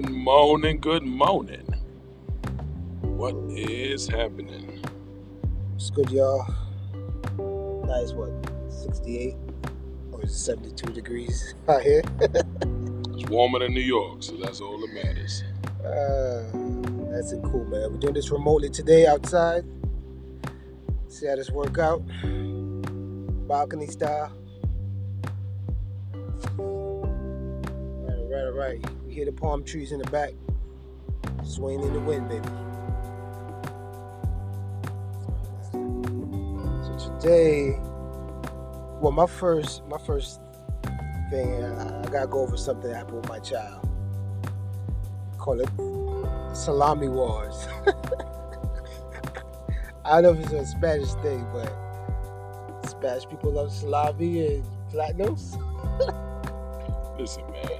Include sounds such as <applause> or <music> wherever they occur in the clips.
Good morning, good morning. What is happening? It's good, y'all. That is what, 68 or is it 72 degrees <laughs> out here? It's warmer than New York, so that's all that matters. Uh, that's it, cool, man. We're doing this remotely today outside. See how this work out. Balcony style. Right, right, right. We hear the palm trees in the back, swaying in the wind, baby. So today, well, my first, my first thing, I, I gotta go over something that happened with my child. Call it salami wars. <laughs> I don't know if it's a Spanish thing, but Spanish people love salami and platanos. <laughs> Listen, man.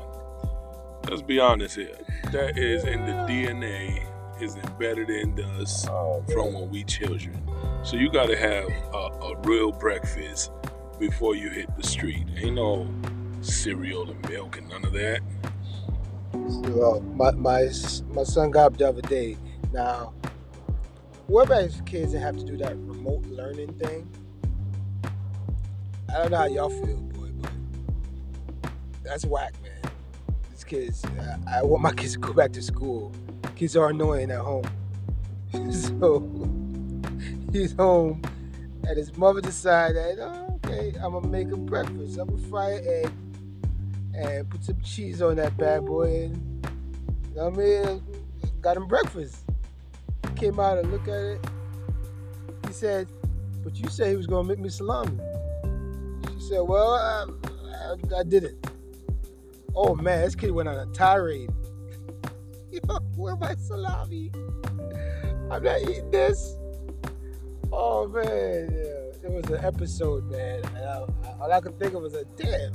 Let's be honest here. That is in the DNA, is embedded in us from when we children. So you gotta have a, a real breakfast before you hit the street. Ain't no cereal and milk and none of that. Well, uh, my, my my son got up the other day. Now, what about kids that have to do that remote learning thing? I don't know how y'all feel, boy, but that's whack, man. Kids, I, I want my kids to go back to school. Kids are annoying at home, <laughs> so he's home, and his mother decided, oh, okay, I'm gonna make him breakfast. I'm gonna fry an egg and put some cheese on that bad boy, and you know I mean, got him breakfast. Came out and looked at it. He said, "But you said he was gonna make me salami." She said, "Well, um, I, I, I did it." Oh man, this kid went on a tirade. <laughs> Yo, where my salami? I'm not eating this. Oh man, it was an episode, man. And I, all I could think of was a damn.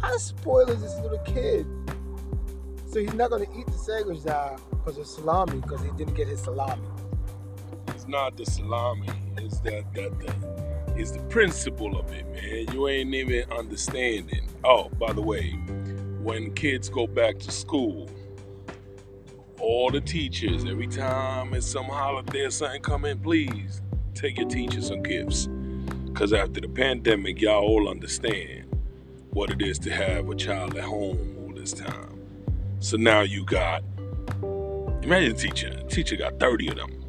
How spoiled is this little kid? So he's not gonna eat the sandwich now because of salami because he didn't get his salami. It's not the salami. It's that that the it's the principle of it, man. You ain't even understanding. Oh, by the way, when kids go back to school, all the teachers, every time it's some holiday or something come in, please take your teachers some gifts. Cause after the pandemic, y'all all understand what it is to have a child at home all this time. So now you got imagine teacher. Teacher got 30 of them.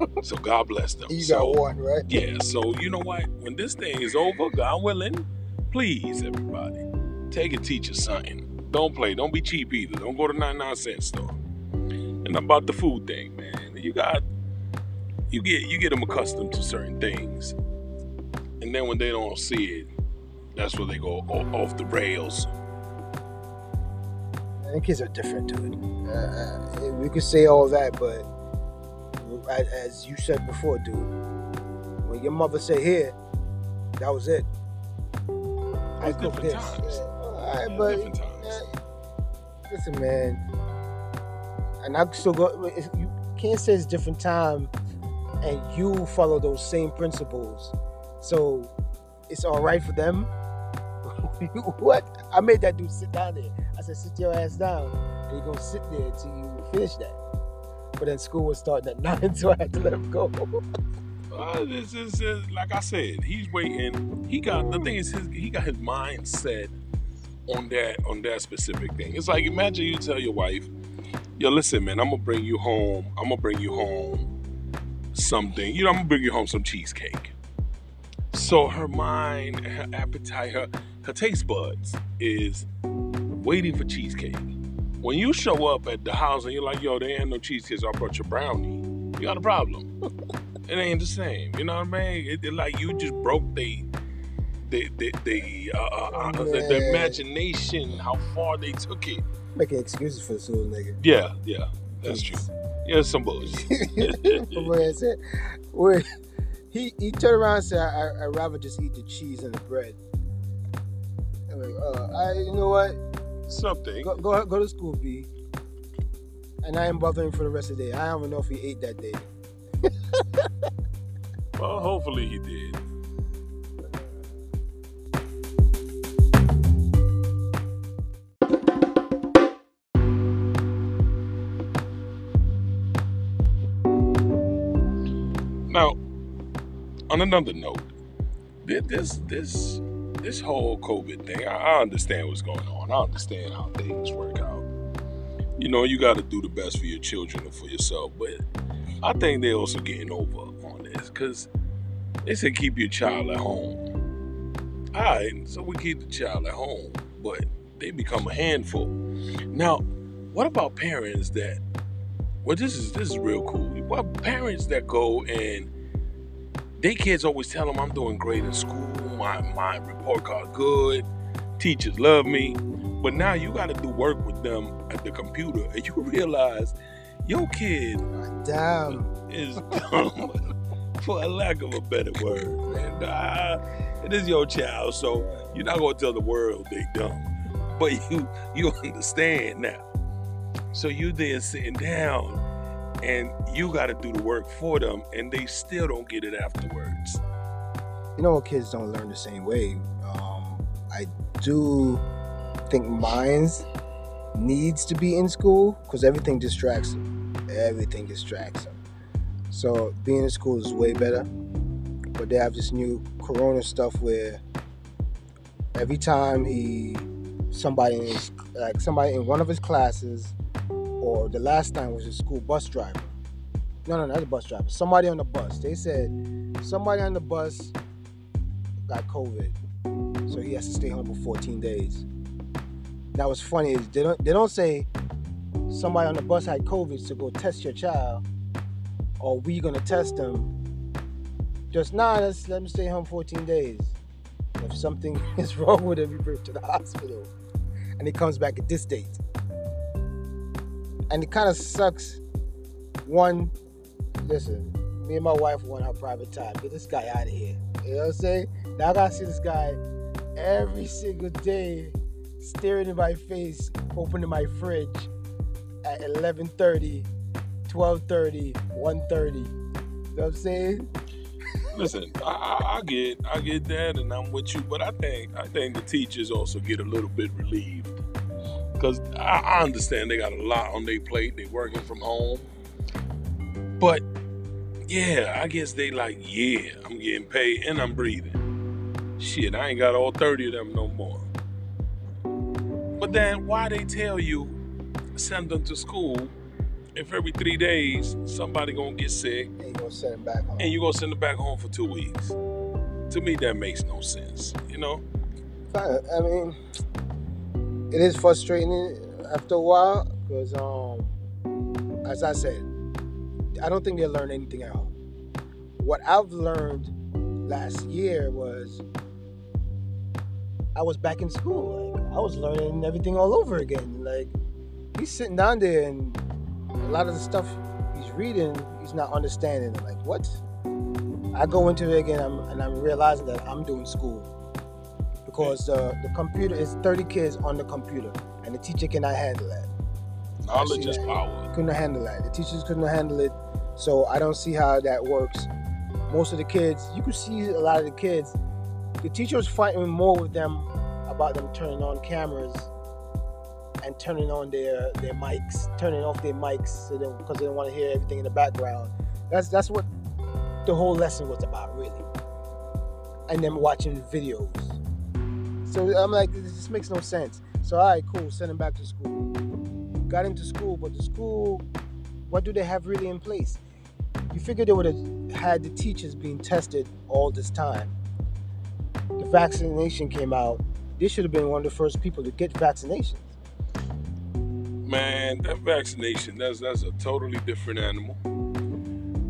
<laughs> So God bless them. You so, got one, right? yeah, so you know what? When this thing is over, God willing, please, everybody, take a teacher something. Don't play. Don't be cheap either. Don't go to 99 cent store. And about the food thing, man. You got you get you get them accustomed to certain things. And then when they don't see it, that's where they go off the rails. Man, the kids are different, dude. Uh, uh, we could say all that, but as, you said before, dude, when your mother said here, that was it. I cook this. times. Yeah, all right, but listen, man. And I still go. You can't say it's different time, and you follow those same principles. So it's all right for them. <laughs> what? I made that dude sit down there. I said, sit your ass down, and you're gonna sit there until you finish that. But then school was starting at <laughs> nine, so I had to let him go. Uh, this is like I said. He's waiting. He got the thing is his, he got his mind set on that on that specific thing. It's like imagine you tell your wife, "Yo, listen, man, I'm gonna bring you home. I'm gonna bring you home something. You know, I'm gonna bring you home some cheesecake." So her mind, her appetite, her her taste buds is waiting for cheesecake. When you show up at the house and you're like, "Yo, there ain't no cheesecake, I brought you brownie," you got a problem. <laughs> it ain't the same. You know what I mean? It, it like you just broke the the the the, uh, uh, uh, the, the Man. imagination, how far they took it. Making excuses for this little nigga. Yeah, yeah, that's true. Yeah, some bullshit. But what I said, where he he turned around and said, I, "I'd rather just eat the cheese and the bread." I'm like, uh, I, you know what? Something. Go, go go to school, B. And I ain't bothering for the rest of the day. I don't even know if he ate that day. <laughs> Well, hopefully he did. On another note, this this this whole COVID thing, I understand what's going on. I understand how things work out. You know, you got to do the best for your children and for yourself, but I think they're also getting over on this because they said keep your child at home. All right, so we keep the child at home, but they become a handful. Now, what about parents that? Well, this is this is real cool. What parents that go and they kids always tell them I'm doing great in school, my my report card good, teachers love me, but now you got to do work with them at the computer, and you <laughs> realize your kid Damn. is dumb, <laughs> for a lack of a better word, And Uh, it is your child, so you're not gonna tell the world they dumb, but you you <laughs> understand now. So you there sitting down, and you got to do the work for them, and they still don't get it afterwards. You know, kids don't learn the same way. Um, I do think minds needs to be in school because everything distracts them. Everything distracts them. So being in school is way better. But they have this new corona stuff where every time he somebody in his, like somebody in one of his classes or the last time was a school bus driver. No, no, not a bus driver. Somebody on the bus. They said somebody on the bus got COVID, so he has to stay home for 14 days. Now, what's funny is they don't they don't say somebody on the bus had COVID, so go test your child, or we gonna test them. Just nah, let's let him stay home 14 days. If something <laughs> is wrong with him, we bring to the hospital, and he comes back at this date and it kind of sucks. One, listen, me and my wife want our private time. Get this guy out of here. You know what I'm saying? Now I gotta see this guy every single day, staring in my face, opening my fridge at 11:30, 12:30, 1:30. You know what I'm saying? Listen, I, I, get I get that, and I'm with you, but I think I think the teachers also get a little bit relieved because I, understand they got a lot on their plate. They working from home, but yeah, I guess they like, yeah, I'm getting paid and I'm breathing. Shit, I ain't got all 30 of them no more. But then why they tell you send them to school if every three days somebody gonna get sick And you gonna send them back home. and you gonna send them back home for two weeks? To me, that makes no sense. You know? I mean, it is frustrating after a while because, um, as I said, I don't think they learn anything at home. What I've learned last year was I was back in school. Like I was learning everything all over again. Like he's sitting down there and a lot of the stuff he's reading, he's not understanding. I'm like, what? I go into it again I'm, and I'm realizing that I'm doing school because uh, the computer is 30 kids on the computer and the teacher cannot handle that. Knowledge is power. Couldn't handle that. The teachers couldn't handle it. So I don't see how that works. Most of the kids, you can see a lot of the kids, the teachers fighting more with them about them turning on cameras and turning on their their mics, turning off their mics so they, because they don't want to hear everything in the background. That's that's what the whole lesson was about, really. And them watching videos. So I'm like, this just makes no sense. So all right, cool, send him back to school. Got into school, but the school, what do they have really in place? You figured they would have had the teachers being tested all this time. The vaccination came out. They should have been one of the first people to get vaccinations. Man, that vaccination, that's that's a totally different animal.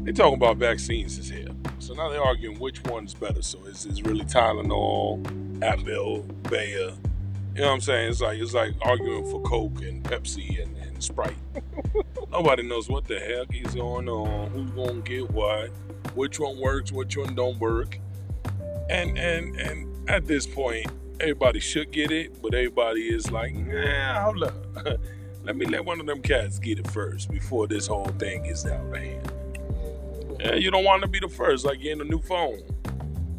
They talking about vaccines is here. So now they're arguing which one's better. So it's, it's really Tylenol, Advil, Bayer. You know what I'm saying? It's like it's like arguing for Coke and Pepsi and, and Sprite. <laughs> Nobody knows what the heck is going on, who's gonna get what, which one works, which one don't work. And and and at this point, everybody should get it, but everybody is like, nah, hold up. <laughs> let me let one of them cats get it first before this whole thing gets out of hand. Yeah, you don't want to be the first, like getting a new phone.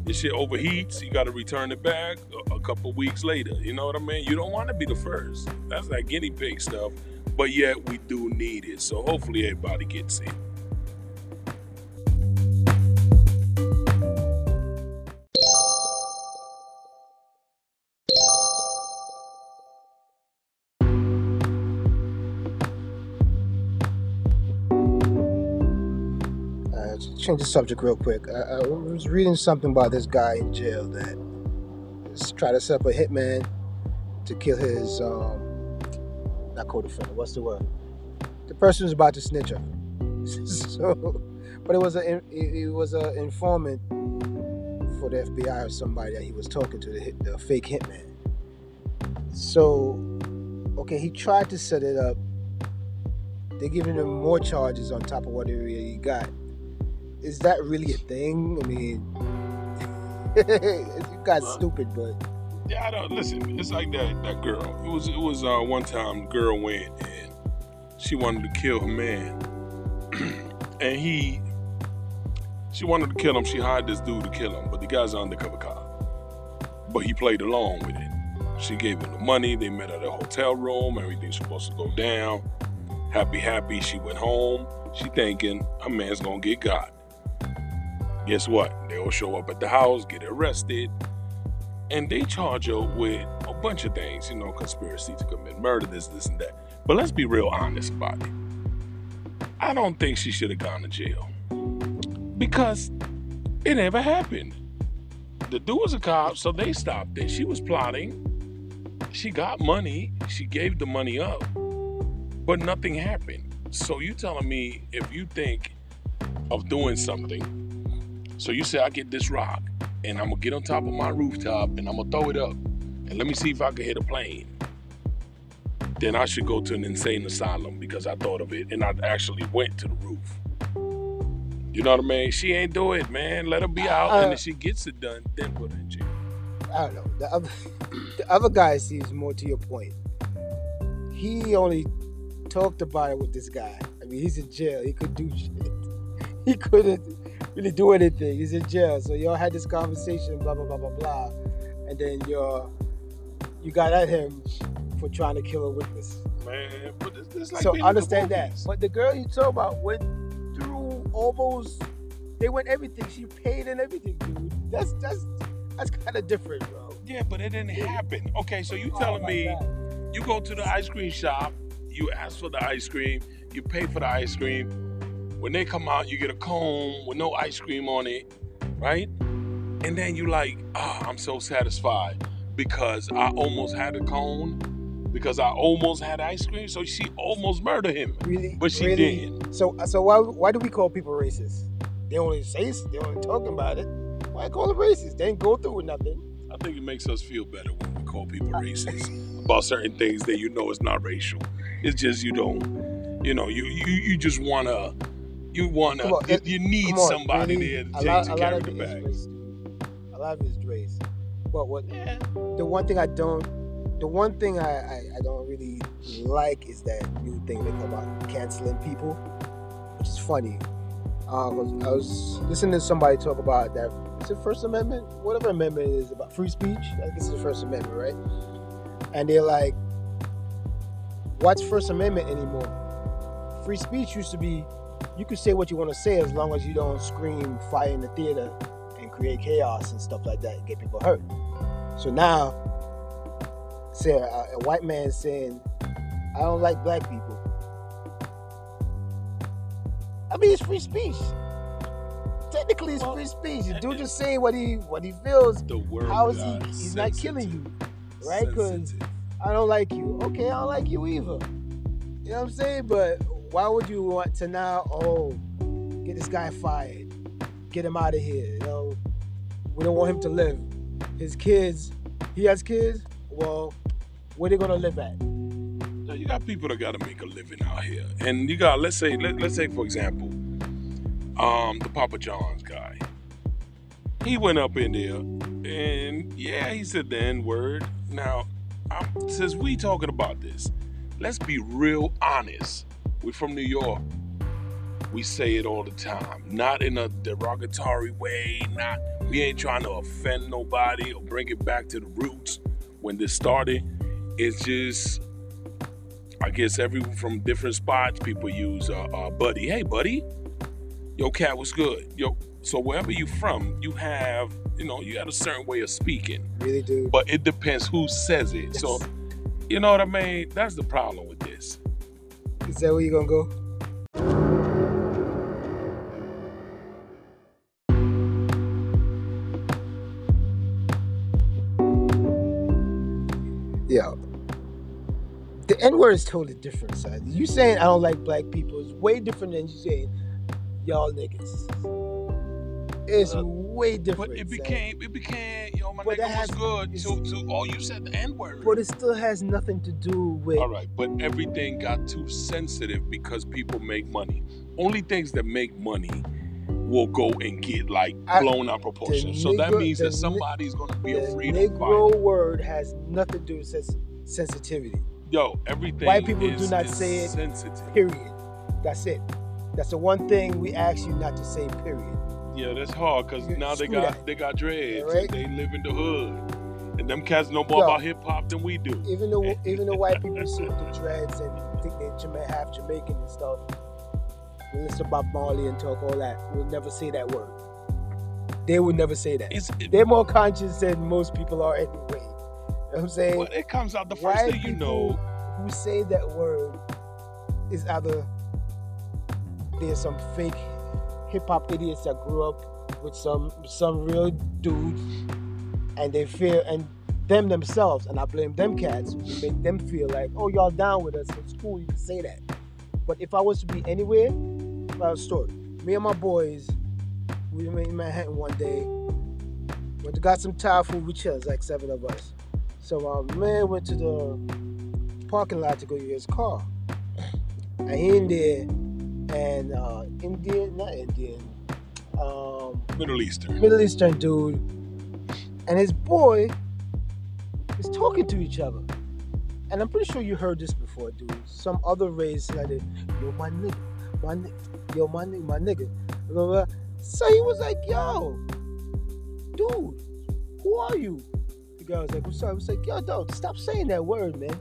This shit overheats, you got to return it back a, a couple weeks later. You know what I mean? You don't want to be the first. That's that guinea pig stuff. But yet we do need it. So hopefully everybody gets it. Change the subject real quick. I, I was reading something about this guy in jail that tried to set up a hitman to kill his um, not co-defendant. What's the word? The person who's about to snitch on. <laughs> so, but it was a it, it was an informant for the FBI or somebody that he was talking to the, the fake hitman. So, okay, he tried to set it up. They're giving him more charges on top of what he really got. Is that really a thing? I mean, <laughs> you got Well, stupid, but Yeah, I don't listen. It's like that that girl. It was it was uh, one time girl went and she wanted to kill her man, <clears throat> and he she wanted to kill him. She hired this dude to kill him, but the guy's an undercover cop. But he played along with it. She gave him the money. They met at a hotel room. Everything's supposed to go down. Happy, happy. She went home. She thinking her man's gonna get got. Guess what? They'll show up at the house, get arrested, and they charge her with a bunch of things, you know, conspiracy to commit murder, this, this, and that. But let's be real honest about it. I don't think she should have gone to jail because it never happened. The dude was a cop, so they stopped it. She was plotting. She got money. She gave the money up, but nothing happened. So you telling me if you think of doing something, so you say I get this rock and I'm gonna get on top of my rooftop and I'm gonna throw it up and let me see if I can hit a plane. Then I should go to an insane asylum because I thought of it and I actually went to the roof. You know what I mean? She ain't do it, man. Let her be out, Uh, and if she gets it done, then put her in jail. I don't know. The other, <clears throat> the other guy seems more to your point. He only talked about it with this guy. I mean, he's in jail. He could do <laughs> shit. He couldn't really do anything. He's in jail. So y'all had this conversation, blah blah blah blah blah, and then you're you got at him for trying to kill a witness. Man, but it's, it's like so being I in the understand that. But the girl you talk about went through almost. They went everything. She paid and everything, dude. That's that's that's kind of different, bro. Yeah, but it didn't happen. Okay, so you telling me God. you go to the ice cream shop, you ask for the ice cream, you pay for the ice cream. When they come out, you get a cone with no ice cream on it, right? And then you like, ah, I'm so satisfied because I almost had a cone, because I almost had ice cream. So she almost murdered him, Really? but she really? didn't. So so why why do we call people racist? They only say they only talking about it. Why call them racist? They ain't go through with nothing. I think it makes us feel better when we call people racist about certain things that you know is not racial. It's just you don't, you know, you you, you just wanna, you wanna, on, you, you need on, somebody really? there to, lot, to a lot carry of the it is bag. race, dude. A lot of it is race. But what the one thing I don't the one thing I, I, I don't really like is that new thing they come out canceling people, which is funny. Uh, 'cause I was listening to somebody talk about that. Is it First Amendment? Whatever amendment it is about free speech. I guess it's the First Amendment, right? And they're like, "What's First Amendment anymore? Free speech used to be you can say what you want to say as long as you don't scream fire in the theater and create chaos and stuff like that and get people hurt. So now, say a, a white man saying, "I don't like black people." I mean, it's free speech. Technically, it's Well, free speech. The dude just saying what he what he feels. The word How is he? He's not killing you, right? Because I don't like you. Okay, I don't like you either. You know what I'm saying? But why would you want to now, oh, get this guy fired, get him out of here? You know, we don't want him to live. His kids, he has kids. Well, where they gonna live at? You got people that got to make a living out here, and you got let's say let, let's say for example, um, the Papa John's guy. He went up in there, and yeah, he said the N word. Now, I'm, since we talking about this, let's be real honest. We're from New York. We say it all the time, not in a derogatory way. Not we ain't trying to offend nobody or bring it back to the roots when this started. It's just I guess everyone from different spots, people use uh, uh, buddy. Hey, buddy. Yo, cat was good. Yo, so wherever you from, you have, you know, you got a certain way of speaking, Really, do. but it depends who says it. So, you know what I mean? That's the problem with this. Is that where you gonna go? Yeah. The N word is totally different, son. You saying I don't like black people is way different than you saying y'all niggas. It's Uh, way different. But it became, it became, yo, my But that nigga has- was good. to so, oh, you said the N word. But it still has nothing to do with. All right, but everything got too sensitive because people make money. Only things that make money will go and get like I- blown out proportion. So that means that somebody's gonna be The a freedom Negro word has nothing to do with sens- sensitivity. Yo, everything. White people is, do not say it. sensitive. Period. That's it. That's the one thing we ask you not to say. Period. Yeah, that's hard because <laughs> now they got that. they got dreads. Right. They live in the hood, and them cats know more Yo. about hip hop than we do. Even though <laughs> even the white people see the dreads and think they're Jama- half Jamaican and stuff, we listen about Marley and talk all that. We'll never say that word. They would never say that. It's it, They're more conscious than most people are anyway. You know what I'm saying? but it comes out the first thing you know. who say that word is either there's some fake hip hop idiots that grew up with some some real dudes and they feel and them themselves and I blame them cats make them feel like oh y'all down with us it's cool you can say that. But if I was to be anywhere well story. Me and my boys we were in Manhattan one day went to got some Thai food we chills like seven of us. So our man went to the parking lot to go get his car. And he in there, and uh, Indian, not Indian, um, Middle Eastern. Middle Eastern dude, and his boy is talking to each other. And I'm pretty sure you heard this before, dude. Some other race like, yo, my nigga, my nigga, yo, my nigga, my nigga. Blah, blah. So he was like, yo, dude, who are you? The guy was like, what's up? I was like, yo, dog, stop saying that word, man.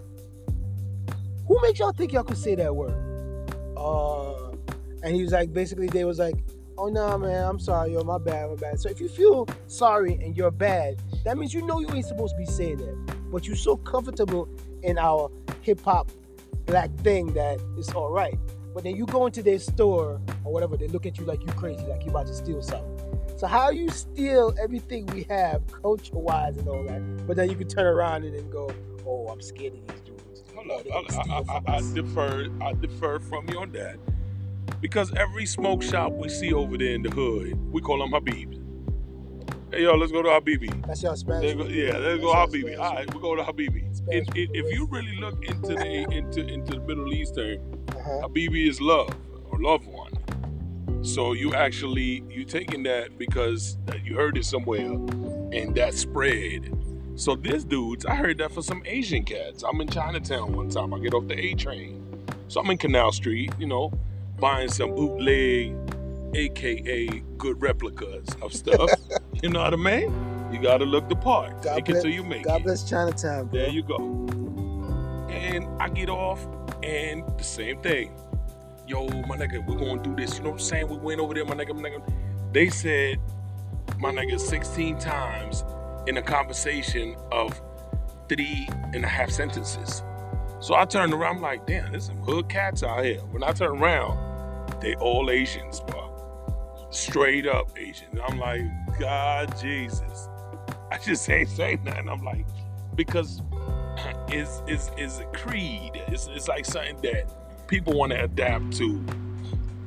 Who makes y'all think y'all could say that word? Uh, and he was like, basically, they was like, oh no, man, I'm sorry, yo, my bad, my bad. So if you feel sorry and you're bad, that means you know you ain't supposed to be saying that. But you're so comfortable in our hip hop black thing that it's all right. But then you go into their store or whatever, they look at you like you crazy, like you about to steal something. So how you steal everything we have, culture wise and all that, but then you can turn around and then go, oh, I'm scared of these dudes. Hold up, I, I, I, I defer. I defer from you on that because every smoke shop we see over there in the hood, we call them Habibs. Hey yo, let's go to Habibi. That's your Spanish. Let's go, yeah, let's go Habibi. All right, we go to Habibi. Spanish If, if, people if is- you really look into the into into the Middle Eastern, Uh-huh. Habibi is love or loved one. So you actually you taking that because you heard it somewhere and that spread. So this dudes, I heard that for some Asian cats. I'm in Chinatown one time. I get off the A train. So I'm in Canal Street, you know, buying some bootleg, aka good replicas of stuff. <laughs> you know what I mean? You gotta look the part. God Take it bless- till you make God it. bless Chinatown, bro. There you go. And I get off, and the same thing. Yo, my nigga, we're gonna do this. You know what I'm saying? We went over there, my nigga, my nigga. They said, my nigga, 16 times in a conversation of three and a half sentences. So I turned around, I'm like, damn, there's some hood cats out here. When I turn around, they all Asians, bro. Straight up Asian. And I'm like, God Jesus. I just ain't saying nothing. I'm like, because <clears throat> it's is is a creed. It's, it's like something that people want to adapt to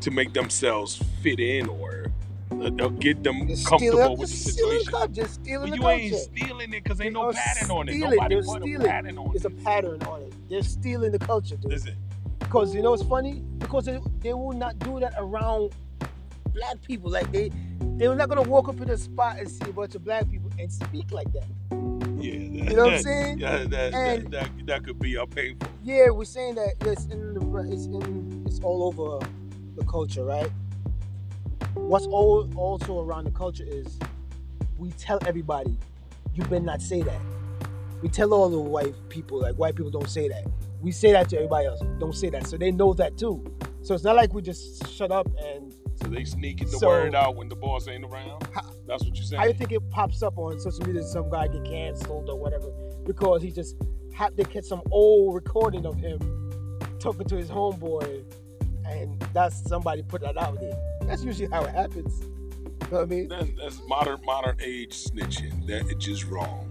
to make themselves fit in or, uh, or get them comfortable with the just stealing the situation. culture, stealing But you ain't stealing it because ain't no pattern on it. Nobody they're put a pattern on There's a it. pattern on it. They're stealing the culture, dude. Listen, Because you know it's funny? Because they, they will not do that around black people. Like they they're not gonna walk up in a spot and see a bunch of black people and speak like that. yeah, that, You know what I'm saying? Yeah, that, that, And- that, that could be a painful. Yeah, we're saying that it's in the it's in it's all over the culture, right? What's all also around the culture is we tell everybody, you better not say that. We tell all the white people, like white people don't say that. We say that to everybody else. Don't say that. So they know that too. So it's not like we just shut up and So they sneaking the So- word out when the boss ain't around. That's what you're saying. I think it pops up on social media. Some guy get canceled or whatever because he just had to get some old recording of him talking to his homeboy, and that's somebody put that out there. That's usually how it happens. You know what I mean? that's, that's modern modern age snitching. That it's just wrong.